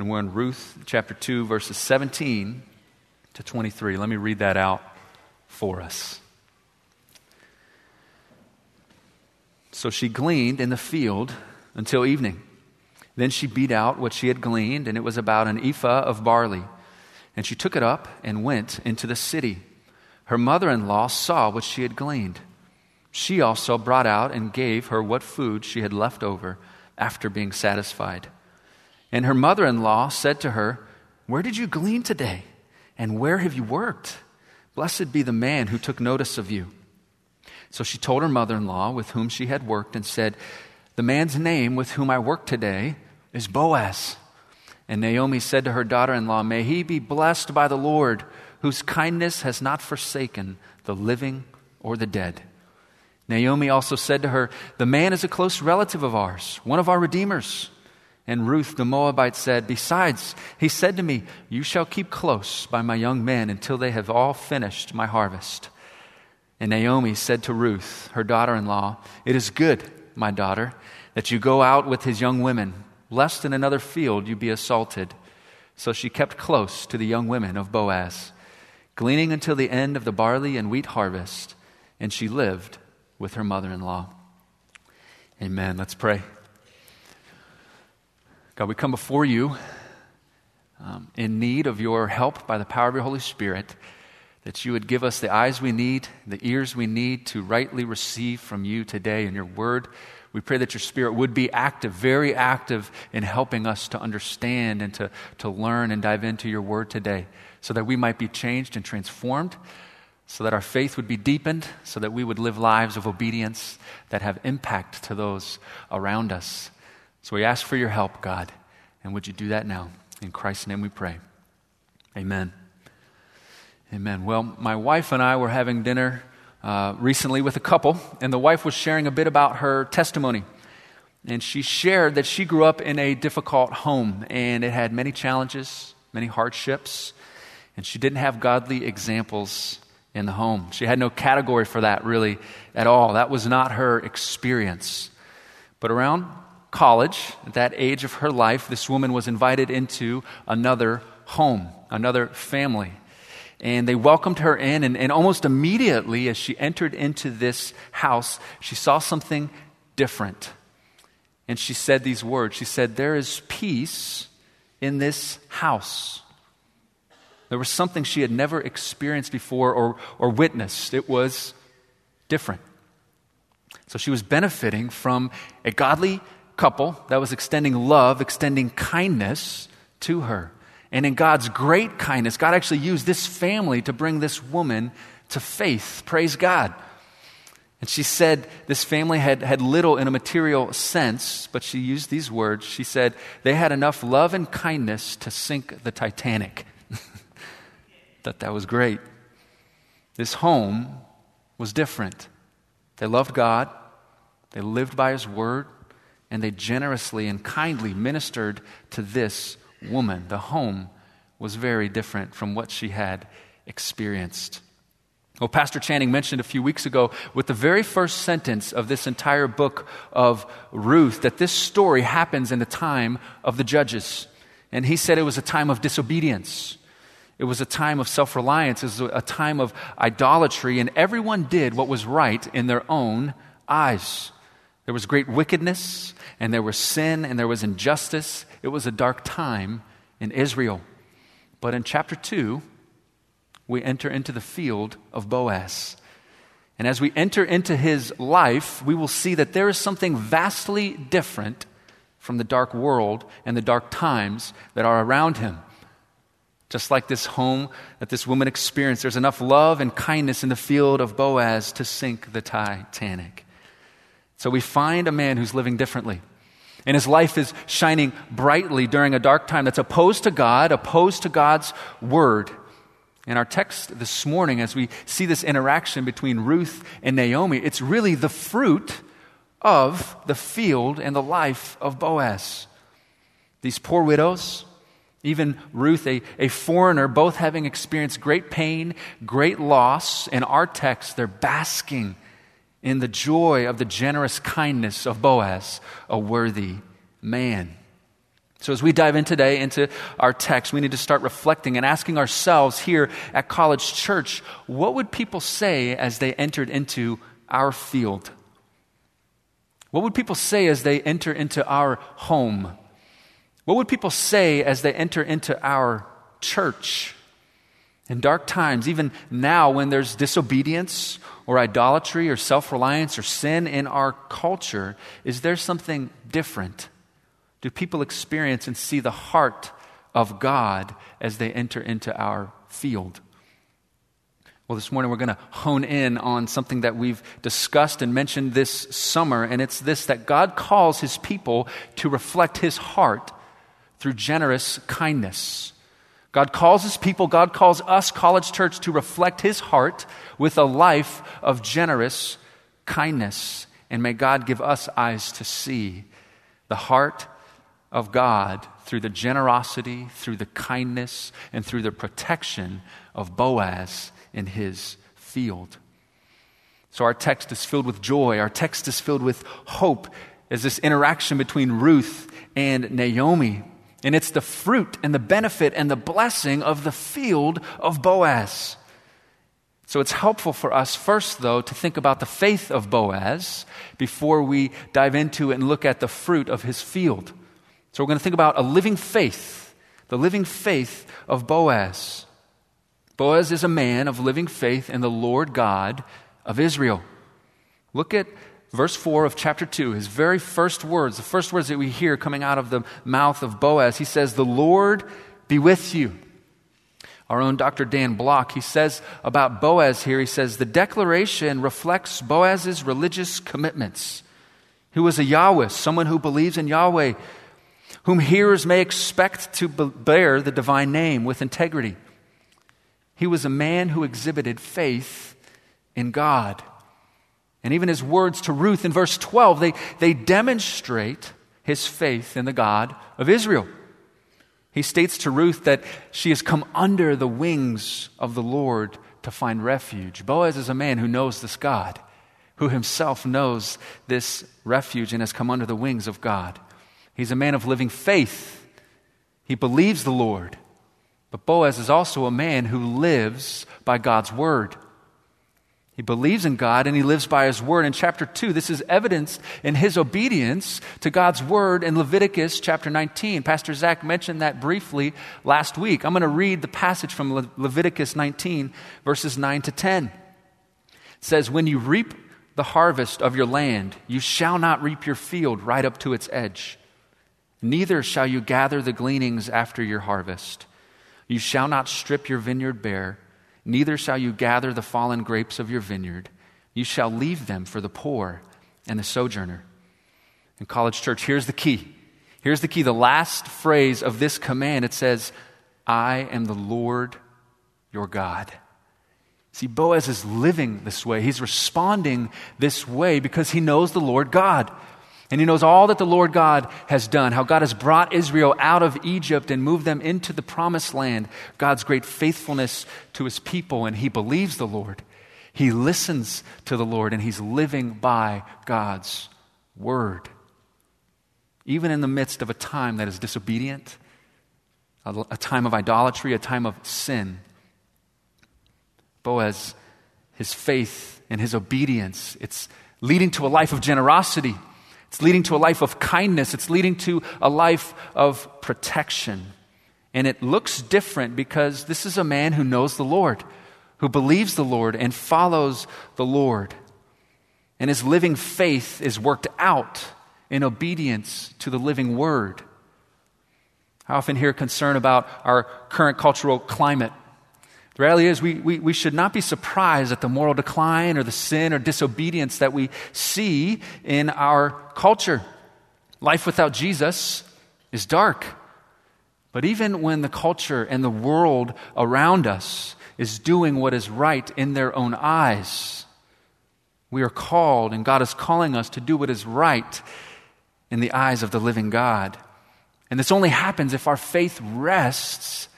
And we're in Ruth chapter 2, verses 17 to 23. Let me read that out for us. So she gleaned in the field until evening. Then she beat out what she had gleaned, and it was about an ephah of barley. And she took it up and went into the city. Her mother in law saw what she had gleaned. She also brought out and gave her what food she had left over after being satisfied. And her mother in law said to her, Where did you glean today? And where have you worked? Blessed be the man who took notice of you. So she told her mother in law with whom she had worked and said, The man's name with whom I work today is Boaz. And Naomi said to her daughter in law, May he be blessed by the Lord, whose kindness has not forsaken the living or the dead. Naomi also said to her, The man is a close relative of ours, one of our redeemers. And Ruth the Moabite said, Besides, he said to me, You shall keep close by my young men until they have all finished my harvest. And Naomi said to Ruth, her daughter in law, It is good, my daughter, that you go out with his young women, lest in another field you be assaulted. So she kept close to the young women of Boaz, gleaning until the end of the barley and wheat harvest, and she lived with her mother in law. Amen. Let's pray. God, we come before you um, in need of your help by the power of your Holy Spirit, that you would give us the eyes we need, the ears we need to rightly receive from you today in your word. We pray that your spirit would be active, very active in helping us to understand and to, to learn and dive into your word today so that we might be changed and transformed, so that our faith would be deepened, so that we would live lives of obedience that have impact to those around us. So we ask for your help, God. And would you do that now? In Christ's name we pray. Amen. Amen. Well, my wife and I were having dinner uh, recently with a couple, and the wife was sharing a bit about her testimony. And she shared that she grew up in a difficult home, and it had many challenges, many hardships, and she didn't have godly examples in the home. She had no category for that really at all. That was not her experience. But around college, at that age of her life, this woman was invited into another home, another family. And they welcomed her in, and, and almost immediately, as she entered into this house, she saw something different. And she said these words She said, There is peace in this house. There was something she had never experienced before or, or witnessed. It was different. So she was benefiting from a godly couple that was extending love, extending kindness to her. And in God's great kindness, God actually used this family to bring this woman to faith. Praise God. And she said this family had, had little in a material sense, but she used these words. She said they had enough love and kindness to sink the Titanic. Thought that was great. This home was different. They loved God, they lived by His word, and they generously and kindly ministered to this woman. The home was very different from what she had experienced. Well, Pastor Channing mentioned a few weeks ago with the very first sentence of this entire book of Ruth that this story happens in the time of the judges. And he said it was a time of disobedience. It was a time of self reliance. It was a time of idolatry, and everyone did what was right in their own eyes. There was great wickedness, and there was sin, and there was injustice. It was a dark time in Israel. But in chapter 2, we enter into the field of Boaz. And as we enter into his life, we will see that there is something vastly different from the dark world and the dark times that are around him. Just like this home that this woman experienced, there's enough love and kindness in the field of Boaz to sink the Titanic. So we find a man who's living differently. And his life is shining brightly during a dark time that's opposed to God, opposed to God's word. In our text this morning, as we see this interaction between Ruth and Naomi, it's really the fruit of the field and the life of Boaz. These poor widows, even Ruth, a, a foreigner, both having experienced great pain, great loss, in our text, they're basking in the joy of the generous kindness of Boaz, a worthy man. So, as we dive in today into our text, we need to start reflecting and asking ourselves here at College Church what would people say as they entered into our field? What would people say as they enter into our home? What would people say as they enter into our church? In dark times, even now when there's disobedience or idolatry or self reliance or sin in our culture, is there something different? do people experience and see the heart of God as they enter into our field? Well, this morning we're going to hone in on something that we've discussed and mentioned this summer, and it's this that God calls his people to reflect his heart through generous kindness. God calls his people, God calls us, College Church, to reflect his heart with a life of generous kindness. And may God give us eyes to see the heart of God through the generosity, through the kindness, and through the protection of Boaz in his field. So our text is filled with joy. Our text is filled with hope as this interaction between Ruth and Naomi. And it's the fruit and the benefit and the blessing of the field of Boaz. So it's helpful for us first, though, to think about the faith of Boaz before we dive into and look at the fruit of his field. So we're going to think about a living faith, the living faith of Boaz. Boaz is a man of living faith in the Lord God of Israel. Look at verse 4 of chapter 2, his very first words, the first words that we hear coming out of the mouth of Boaz. He says, The Lord be with you. Our own Dr. Dan Block, he says about Boaz here, he says, The declaration reflects Boaz's religious commitments. He was a Yahweh, someone who believes in Yahweh whom hearers may expect to bear the divine name with integrity. He was a man who exhibited faith in God. And even his words to Ruth in verse 12, they, they demonstrate his faith in the God of Israel. He states to Ruth that she has come under the wings of the Lord to find refuge. Boaz is a man who knows this God, who himself knows this refuge and has come under the wings of God. He's a man of living faith. He believes the Lord. But Boaz is also a man who lives by God's word. He believes in God and he lives by his word. In chapter 2, this is evidenced in his obedience to God's word in Leviticus chapter 19. Pastor Zach mentioned that briefly last week. I'm going to read the passage from Le- Leviticus 19, verses 9 to 10. It says, When you reap the harvest of your land, you shall not reap your field right up to its edge. Neither shall you gather the gleanings after your harvest. You shall not strip your vineyard bare, neither shall you gather the fallen grapes of your vineyard. You shall leave them for the poor and the sojourner. In College Church, here's the key. Here's the key. The last phrase of this command it says, I am the Lord your God. See, Boaz is living this way. He's responding this way because he knows the Lord God. And he knows all that the Lord God has done, how God has brought Israel out of Egypt and moved them into the promised land, God's great faithfulness to his people, and he believes the Lord. He listens to the Lord, and he's living by God's word. Even in the midst of a time that is disobedient, a, time of idolatry, a time of sin, Boaz, his faith and his obedience, it's leading to a life of generosity it's leading to a life of kindness. It's leading to a life of protection. And it looks different because this is a man who knows the Lord, who believes the Lord and follows the Lord. And his living faith is worked out in obedience to the living word. I often hear concern about our current cultural climate. The reality is, we, we, we should not be surprised at the moral decline or the sin or disobedience that we see in our culture. Life without Jesus is dark. But even when the culture and the world around us is doing what is right in their own eyes, we are called, and God is calling us to do what is right in the eyes of the living God. And this only happens if our faith rests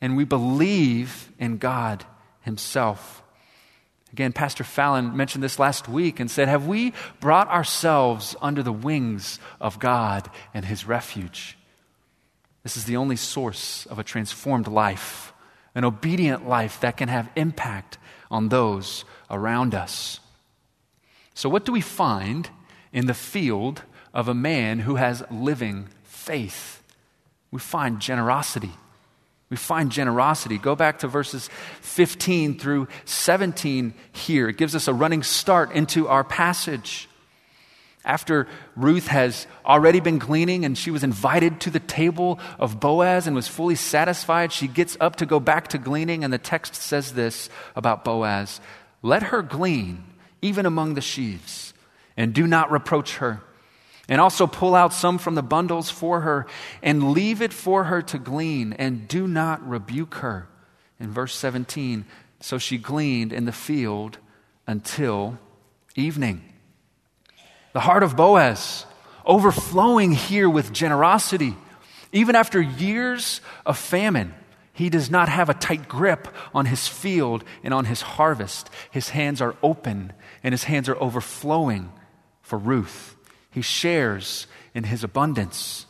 and we believe in God Himself. Again, Pastor Fallon mentioned this last week and said, Have we brought ourselves under the wings of God and His refuge? This is the only source of a transformed life, an obedient life that can have impact on those around us. So, what do we find in the field of a man who has living faith? We find generosity. We find generosity. Go back to verses 15 through 17 here. It gives us a running start into our passage. After Ruth has already been gleaning and she was invited to the table of Boaz and was fully satisfied, she gets up to go back to gleaning, and the text says this about Boaz Let her glean even among the sheaves, and do not reproach her. And also pull out some from the bundles for her, and leave it for her to glean, and do not rebuke her. In verse 17, so she gleaned in the field until evening. The heart of Boaz, overflowing here with generosity. Even after years of famine, he does not have a tight grip on his field and on his harvest. His hands are open and his hands are overflowing for Ruth. He shares in his abundance.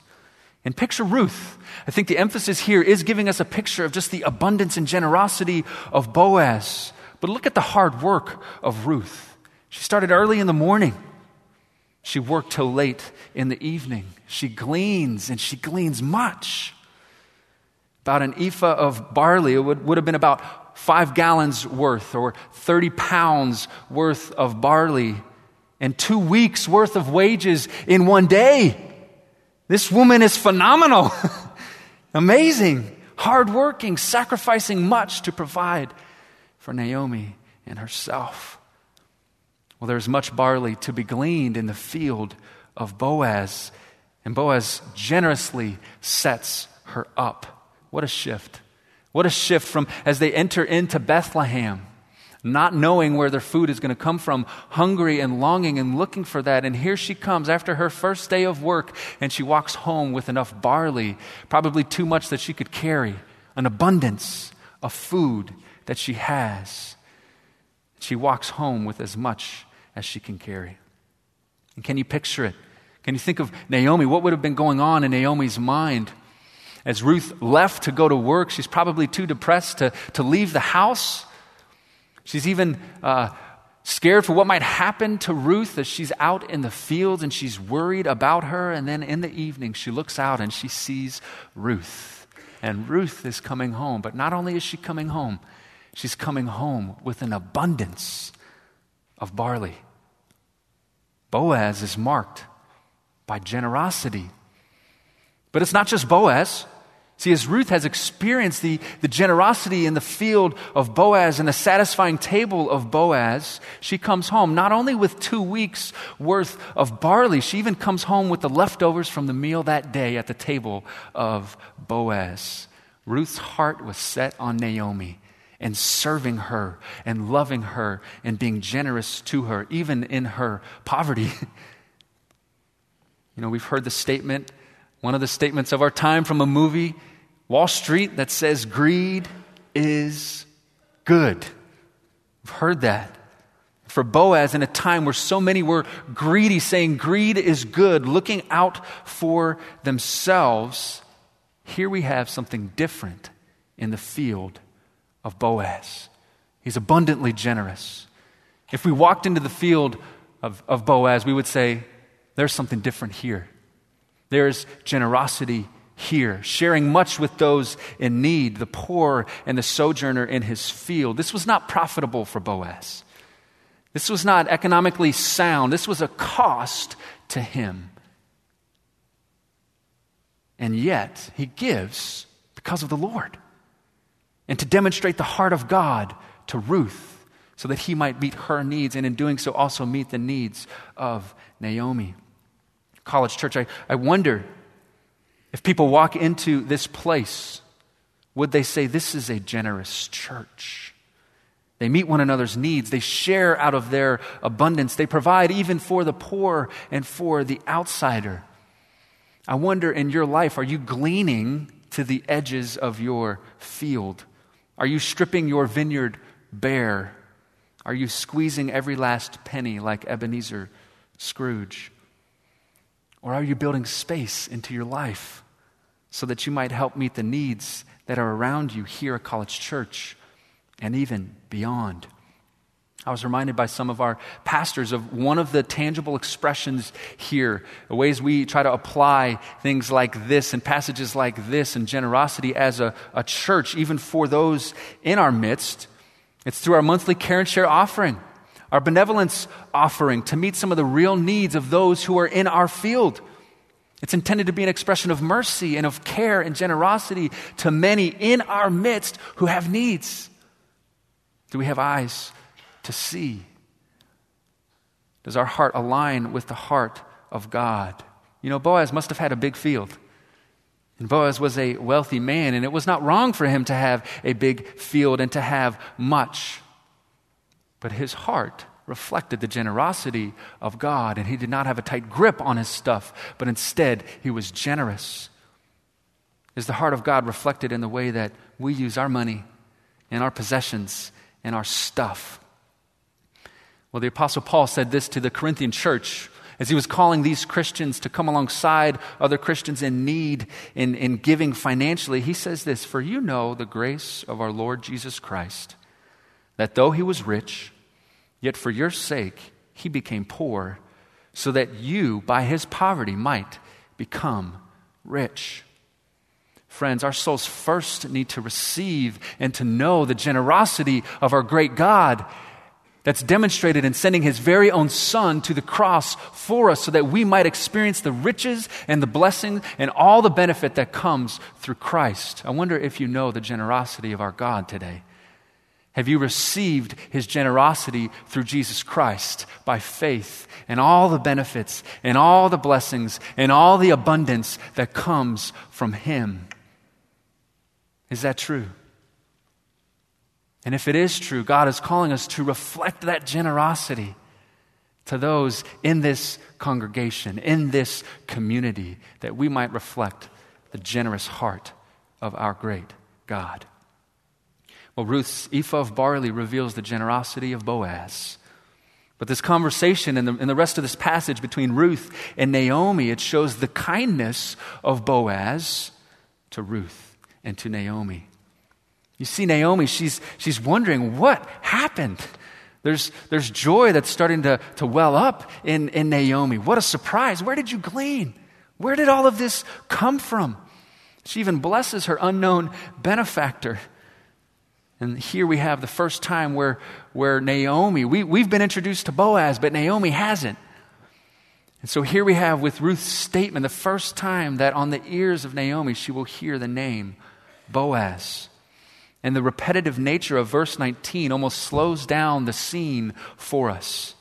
And picture Ruth. I think the emphasis here is giving us a picture of just the abundance and generosity of Boaz. But look at the hard work of Ruth. She started early in the morning. She worked till late in the evening. She gleans, and she gleans much about an ephah of barley. It would, would have been about five gallons worth or 30 pounds worth of barley and two weeks worth of wages in one day. This woman is phenomenal. Amazing. Hardworking, sacrificing much to provide for Naomi and herself. Well, there's much barley to be gleaned in the field of Boaz, and Boaz generously sets her up. What a shift. What a shift from as they enter into Bethlehem, not knowing where their food is going to come from, hungry and longing and looking for that. And here she comes after her first day of work, and she walks home with enough barley, probably too much that she could carry, an abundance of food that she has. She walks home with as much as she can carry. And can you picture it? Can you think of Naomi? What would have been going on in Naomi's mind? As Ruth left to go to work, she's probably too depressed to, to leave the house. She's even uh, scared for what might happen to Ruth as she's out in the fields and she's worried about her. And then in the evening, she looks out and she sees Ruth. And Ruth is coming home. But not only is she coming home, she's coming home with an abundance of barley. Boaz is marked by generosity. But it's not just Boaz. See, as Ruth has experienced the, the generosity in the field of Boaz and the satisfying table of Boaz, she comes home not only with two weeks worth of barley, she even comes home with the leftovers from the meal that day at the table of Boaz. Ruth's heart was set on Naomi and serving her and loving her and being generous to her, even in her poverty. you know, we've heard the statement one of the statements of our time from a movie, Wall Street, that says greed is good. We've heard that. For Boaz, in a time where so many were greedy, saying greed is good, looking out for themselves, here we have something different in the field of Boaz. He's abundantly generous. If we walked into the field of, of Boaz, we would say, there's something different here. There's generosity here, sharing much with those in need, the poor and the sojourner in his field. This was not profitable for Boaz. This was not economically sound. This was a cost to him. And yet, he gives because of the Lord and to demonstrate the heart of God to Ruth so that he might meet her needs and in doing so also meet the needs of Naomi college church, I, I wonder if people walk into this place, would they say, This is a generous church? They meet one another's needs. They share out of their abundance. They provide even for the poor and for the outsider. I wonder in your life, are you gleaning to the edges of your field? Are you stripping your vineyard bare? Are you squeezing every last penny like Ebenezer Scrooge? Or are you building space into your life so that you might help meet the needs that are around you here at College Church and even beyond. I was reminded by some of our pastors of one of the tangible expressions here, the ways we try to apply things like this and passages like this and generosity as a, a church, even for those in our midst. It's through our monthly care and share offering, our benevolence offering to meet some of the real needs of those who are in our field. It's intended to be an expression of mercy and of care and generosity to many in our midst who have needs. Do we have eyes to see? Does our heart align with the heart of God? You know, Boaz must have had a big field. And Boaz was a wealthy man, and it was not wrong for him to have a big field and to have much. But his heart reflected the generosity of God, and he did not have a tight grip on his stuff, but instead he was generous. Is the heart of God reflected in the way that we use our money and our possessions and our stuff? Well, the Apostle Paul said this to the Corinthian church as he was calling these Christians to come alongside other Christians in need in, in giving financially. He says this For you know the grace of our Lord Jesus Christ, that though he was rich, yet for your sake he became poor, so that you, by his poverty, might become rich. Friends, our souls first need to receive and to know the generosity of our great God that's demonstrated in sending his very own son to the cross for us so that we might experience the riches and the blessing and all the benefit that comes through Christ. I wonder if you know the generosity of our God today. Have you received his generosity through Jesus Christ by faith and all the benefits and all the blessings and all the abundance that comes from him? Is that true? And if it is true, God is calling us to reflect that generosity to those in this congregation, in this community, that we might reflect the generous heart of our great God. Well, Ruth's ephah of barley reveals the generosity of Boaz. But this conversation and the, and the rest of this passage between Ruth and Naomi, it shows the kindness of Boaz to Ruth and to Naomi. You see, Naomi, she's, she's wondering what happened. There's, there's joy that's starting to, to well up in, in Naomi. What a surprise. Where did you glean? Where did all of this come from? She even blesses her unknown benefactor. And here we have the first time where, where Naomi, we, we've been introduced to Boaz, but Naomi hasn't. And so here we have with Ruth's statement the first time that on the ears of Naomi she will hear the name Boaz. And the repetitive nature of verse 19 almost slows down the scene for us.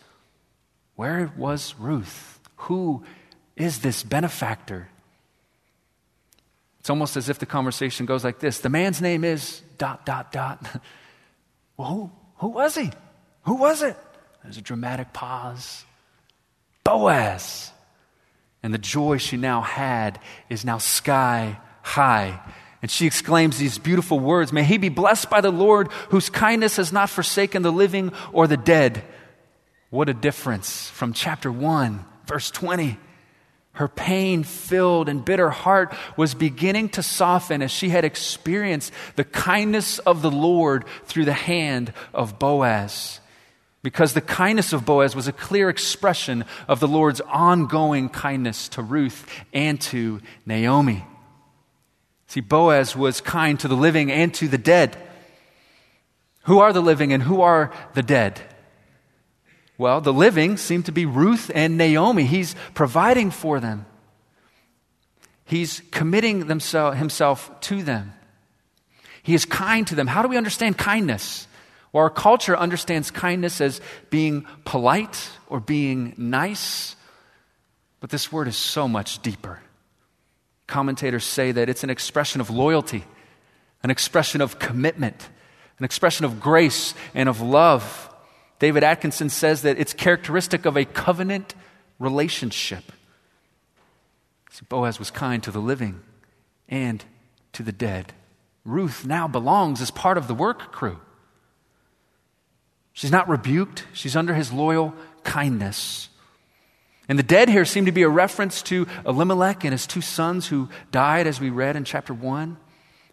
Where was Ruth? Who is this benefactor? It's almost as if the conversation goes like this The man's name is dot, dot, dot. well, who, who was he? Who was it? There's a dramatic pause. Boaz. And the joy she now had is now sky high. And she exclaims these beautiful words May he be blessed by the Lord, whose kindness has not forsaken the living or the dead. What a difference from chapter 1, verse 20. Her pain filled and bitter heart was beginning to soften as she had experienced the kindness of the Lord through the hand of Boaz. Because the kindness of Boaz was a clear expression of the Lord's ongoing kindness to Ruth and to Naomi. See, Boaz was kind to the living and to the dead. Who are the living and who are the dead? Well, the living seem to be Ruth and Naomi. He's providing for them, he's committing himself to them. He is kind to them. How do we understand kindness? Well, our culture understands kindness as being polite or being nice, but this word is so much deeper. Commentators say that it's an expression of loyalty, an expression of commitment, an expression of grace and of love. David Atkinson says that it's characteristic of a covenant relationship. See, Boaz was kind to the living and to the dead. Ruth now belongs as part of the work crew. She's not rebuked, she's under his loyal kindness. And the dead here seem to be a reference to Elimelech and his two sons who died, as we read in chapter 1.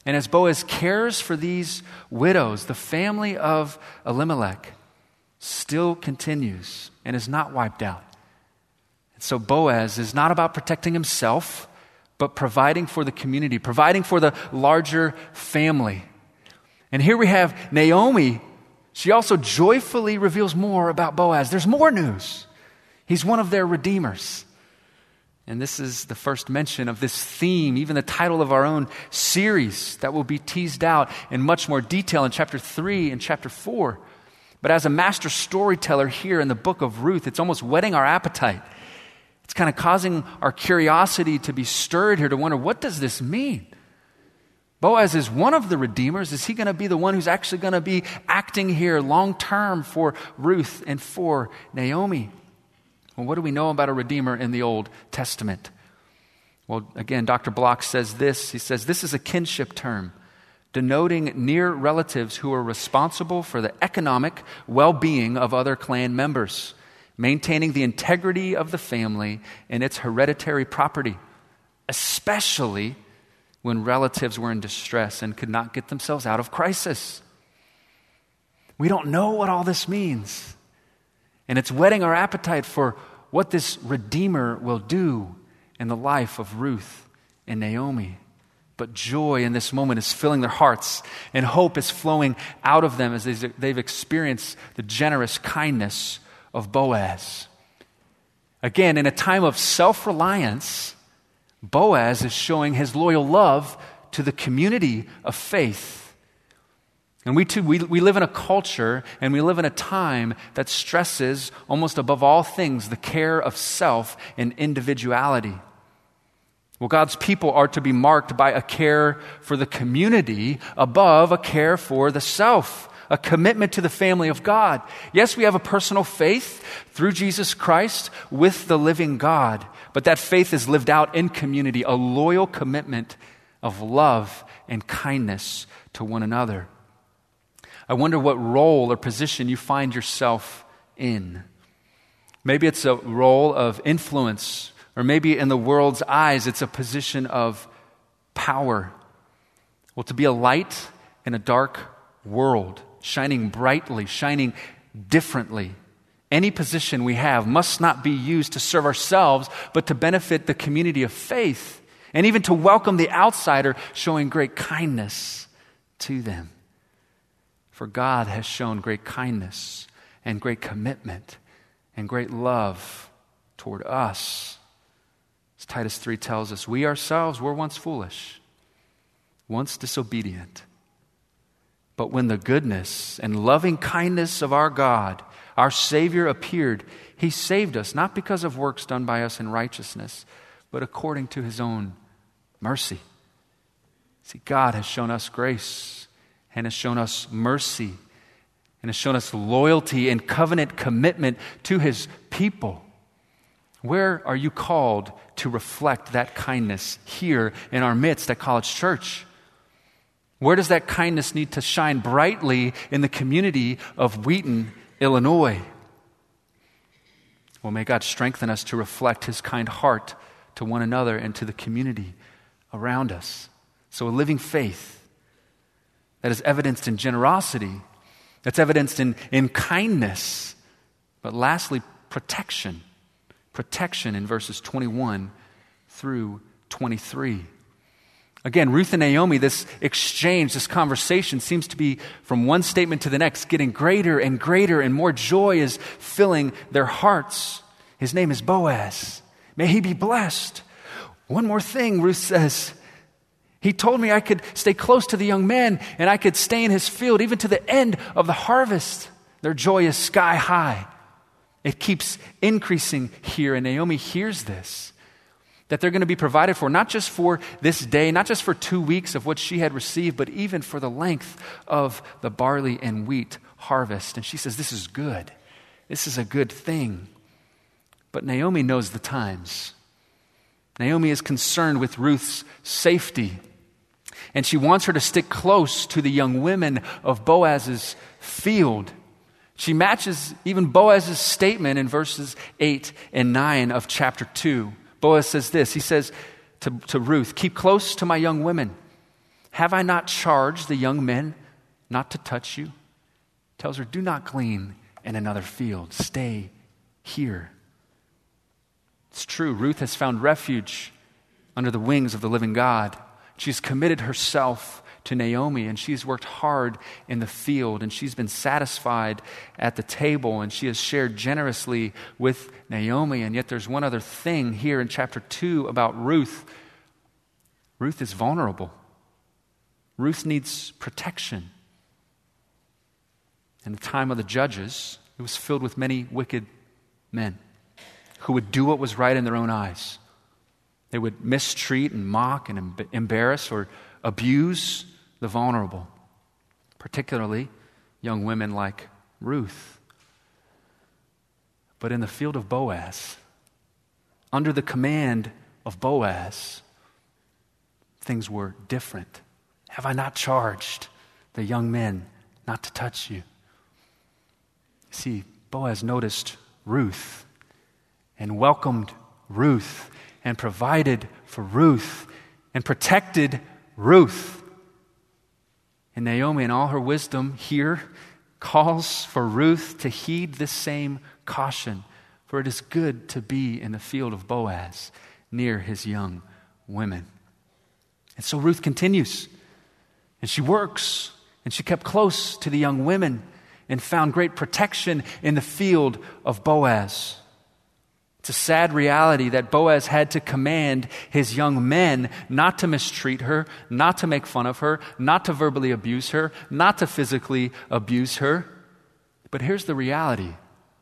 And as Boaz cares for these widows, the family of Elimelech still continues and is not wiped out. And so Boaz is not about protecting himself, but providing for the community, providing for the larger family. And here we have Naomi. She also joyfully reveals more about Boaz. There's more news. He's one of their redeemers. And this is the first mention of this theme, even the title of our own series that will be teased out in much more detail in chapter 3 and chapter 4. But as a master storyteller here in the book of Ruth, it's almost whetting our appetite. It's kind of causing our curiosity to be stirred here to wonder what does this mean? Boaz is one of the redeemers. Is he going to be the one who's actually going to be acting here long term for Ruth and for Naomi? Well, what do we know about a redeemer in the Old Testament? Well, again, Dr. Block says this. He says this is a kinship term denoting near relatives who are responsible for the economic well being of other clan members, maintaining the integrity of the family and its hereditary property, especially when relatives were in distress and could not get themselves out of crisis. We don't know what all this means. And it's whetting our appetite for what this Redeemer will do in the life of Ruth and Naomi. But joy in this moment is filling their hearts, and hope is flowing out of them as they've experienced the generous kindness of Boaz. Again, in a time of self reliance, Boaz is showing his loyal love to the community of faith and we too, we, we live in a culture and we live in a time that stresses, almost above all things, the care of self and individuality. Well, God's people are to be marked by a care for the community above a care for the self, a commitment to the family of God. Yes, we have a personal faith through Jesus Christ with the living God, but that faith is lived out in community, a loyal commitment of love and kindness to one another. I wonder what role or position you find yourself in. Maybe it's a role of influence, or maybe in the world's eyes, it's a position of power. Well, to be a light in a dark world, shining brightly, shining differently. Any position we have must not be used to serve ourselves, but to benefit the community of faith, and even to welcome the outsider, showing great kindness to them. For God has shown great kindness and great commitment and great love toward us. As Titus 3 tells us, we ourselves were once foolish, once disobedient. But when the goodness and loving kindness of our God, our Savior, appeared, He saved us, not because of works done by us in righteousness, but according to His own mercy. See, God has shown us grace and has shown us mercy and has shown us loyalty and covenant commitment to his people. Where are you called to reflect that kindness here in our midst at College Church? Where does that kindness need to shine brightly in the community of Wheaton, Illinois? Well, may God strengthen us to reflect his kind heart to one another and to the community around us. So, a living faith that is evidenced in generosity, that's evidenced in, in kindness. But lastly, protection. Protection in verses 21 through 23. Again, Ruth and Naomi, this exchange, this conversation seems to be from one statement to the next, getting greater and greater, and more joy is filling their hearts. His name is Boaz. May he be blessed. One more thing, Ruth says he told me I could stay close to the young man and I could stay in his field even to the end of the harvest. Their joy is sky high. It keeps increasing here, and Naomi hears this that they're going to be provided for, not just for this day, not just for two weeks of what she had received, but even for the length of the barley and wheat harvest. And she says, This is good. This is a good thing. But Naomi knows the times. Naomi is concerned with Ruth's safety and she wants her to stick close to the young women of Boaz's field. She matches even Boaz's statement in verses 8 and 9 of chapter 2. Boaz says this He says to, to Ruth, Keep close to my young women. Have I not charged the young men not to touch you? Tells her, Do not glean in another field. Stay here. It's true, Ruth has found refuge under the wings of the living God. She's committed herself to Naomi, and she's worked hard in the field, and she's been satisfied at the table, and she has shared generously with Naomi. And yet, there's one other thing here in chapter 2 about Ruth Ruth is vulnerable, Ruth needs protection. In the time of the judges, it was filled with many wicked men who would do what was right in their own eyes. They would mistreat and mock and embarrass or abuse the vulnerable, particularly young women like Ruth. But in the field of Boaz, under the command of Boaz, things were different. Have I not charged the young men not to touch you? See, Boaz noticed Ruth and welcomed Ruth and provided for Ruth and protected Ruth. And Naomi, in all her wisdom, here calls for Ruth to heed this same caution, for it is good to be in the field of Boaz near his young women. And so Ruth continues, and she works, and she kept close to the young women and found great protection in the field of Boaz. It's a sad reality that Boaz had to command his young men not to mistreat her, not to make fun of her, not to verbally abuse her, not to physically abuse her. But here's the reality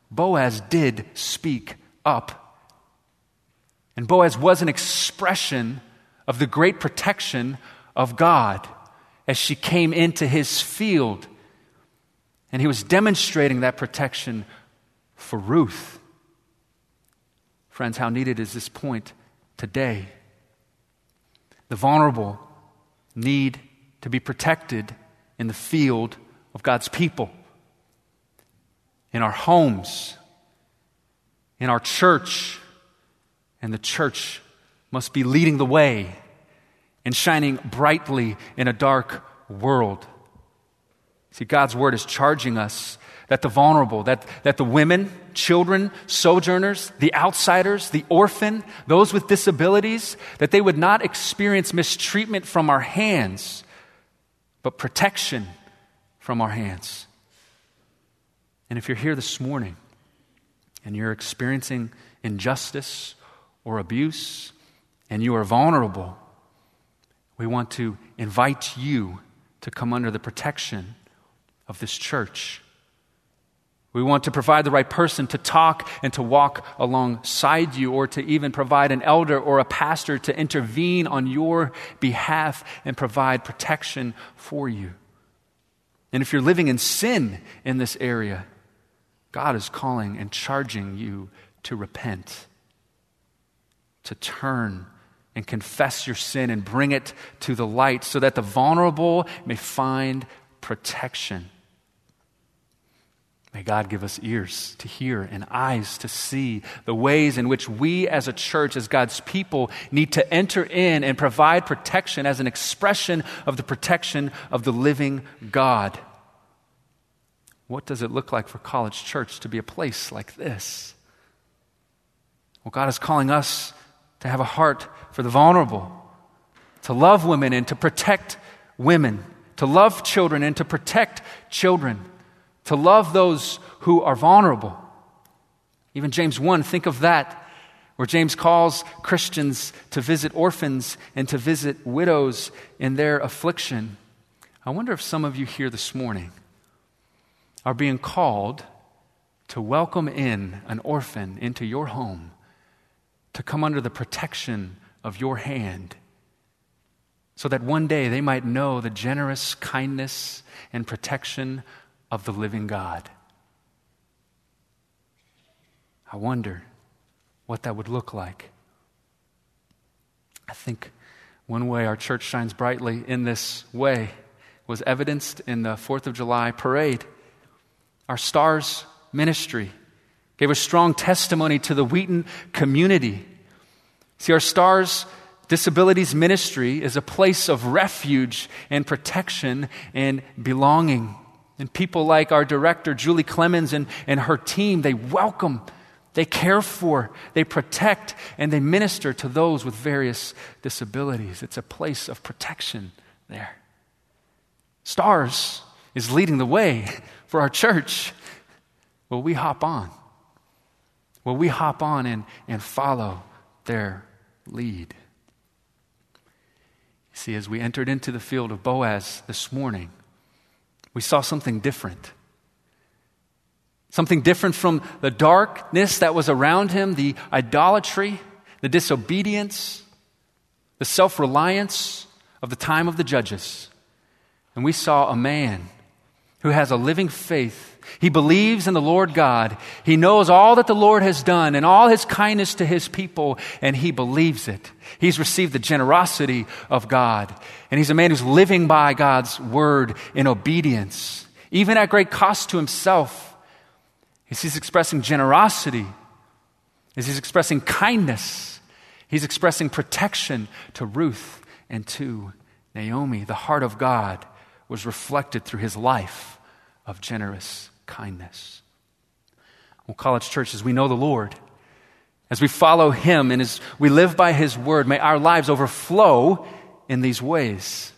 Boaz did speak up. And Boaz was an expression of the great protection of God as she came into his field. And he was demonstrating that protection for Ruth. Friends, how needed is this point today? The vulnerable need to be protected in the field of God's people, in our homes, in our church, and the church must be leading the way and shining brightly in a dark world. See, God's word is charging us that the vulnerable, that, that the women, children, sojourners, the outsiders, the orphan, those with disabilities, that they would not experience mistreatment from our hands, but protection from our hands. And if you're here this morning and you're experiencing injustice or abuse and you are vulnerable, we want to invite you to come under the protection of this church. We want to provide the right person to talk and to walk alongside you, or to even provide an elder or a pastor to intervene on your behalf and provide protection for you. And if you're living in sin in this area, God is calling and charging you to repent, to turn and confess your sin and bring it to the light so that the vulnerable may find protection. May God give us ears to hear and eyes to see the ways in which we as a church, as God's people, need to enter in and provide protection as an expression of the protection of the living God. What does it look like for College Church to be a place like this? Well, God is calling us to have a heart for the vulnerable, to love women and to protect women, to love children and to protect children to love those who are vulnerable. Even James 1, think of that, where James calls Christians to visit orphans and to visit widows in their affliction. I wonder if some of you here this morning are being called to welcome in an orphan into your home, to come under the protection of your hand, so that one day they might know the generous kindness and protection of the living God. I wonder what that would look like. I think one way our church shines brightly in this way was evidenced in the Fourth of July parade. Our stars ministry gave a strong testimony to the Wheaton community. See, our stars disabilities ministry is a place of refuge and protection and belonging. And people like our director, Julie Clemens, and, and her team, they welcome, they care for, they protect, and they minister to those with various disabilities. It's a place of protection there. Stars is leading the way for our church. Will we hop on? Will we hop on and, and follow their lead? See, as we entered into the field of Boaz this morning, we saw something different. Something different from the darkness that was around him, the idolatry, the disobedience, the self reliance of the time of the judges. And we saw a man who has a living faith he believes in the Lord God. He knows all that the Lord has done and all his kindness to his people, and he believes it. He's received the generosity of God. And he's a man who's living by God's word in obedience, even at great cost to himself. As he's expressing generosity, as he's expressing kindness, he's expressing protection to Ruth and to Naomi. The heart of God was reflected through his life of generous kindness. Well, college church, as we know the Lord, as we follow Him and as we live by His word, may our lives overflow in these ways.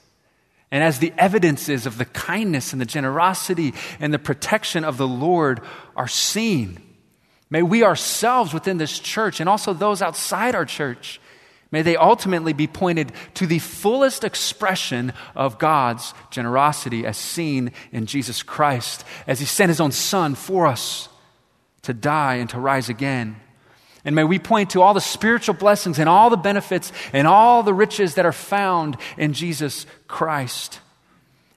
And as the evidences of the kindness and the generosity and the protection of the Lord are seen, may we ourselves within this church and also those outside our church May they ultimately be pointed to the fullest expression of God's generosity as seen in Jesus Christ, as He sent His own Son for us to die and to rise again. And may we point to all the spiritual blessings and all the benefits and all the riches that are found in Jesus Christ.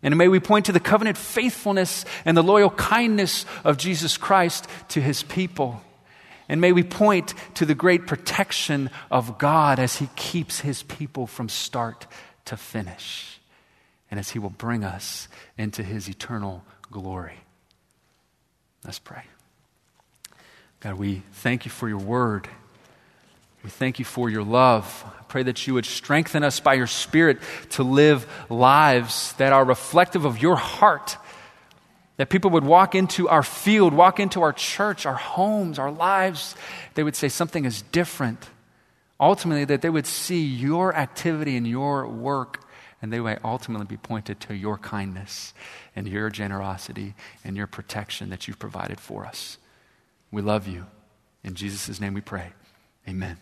And may we point to the covenant faithfulness and the loyal kindness of Jesus Christ to his people. And may we point to the great protection of God as He keeps His people from start to finish, and as He will bring us into His eternal glory. Let's pray. God, we thank you for your word. We thank you for your love. I pray that you would strengthen us by your Spirit to live lives that are reflective of your heart that people would walk into our field, walk into our church, our homes, our lives. They would say something is different. Ultimately, that they would see your activity and your work, and they would ultimately be pointed to your kindness and your generosity and your protection that you've provided for us. We love you. In Jesus' name we pray. Amen.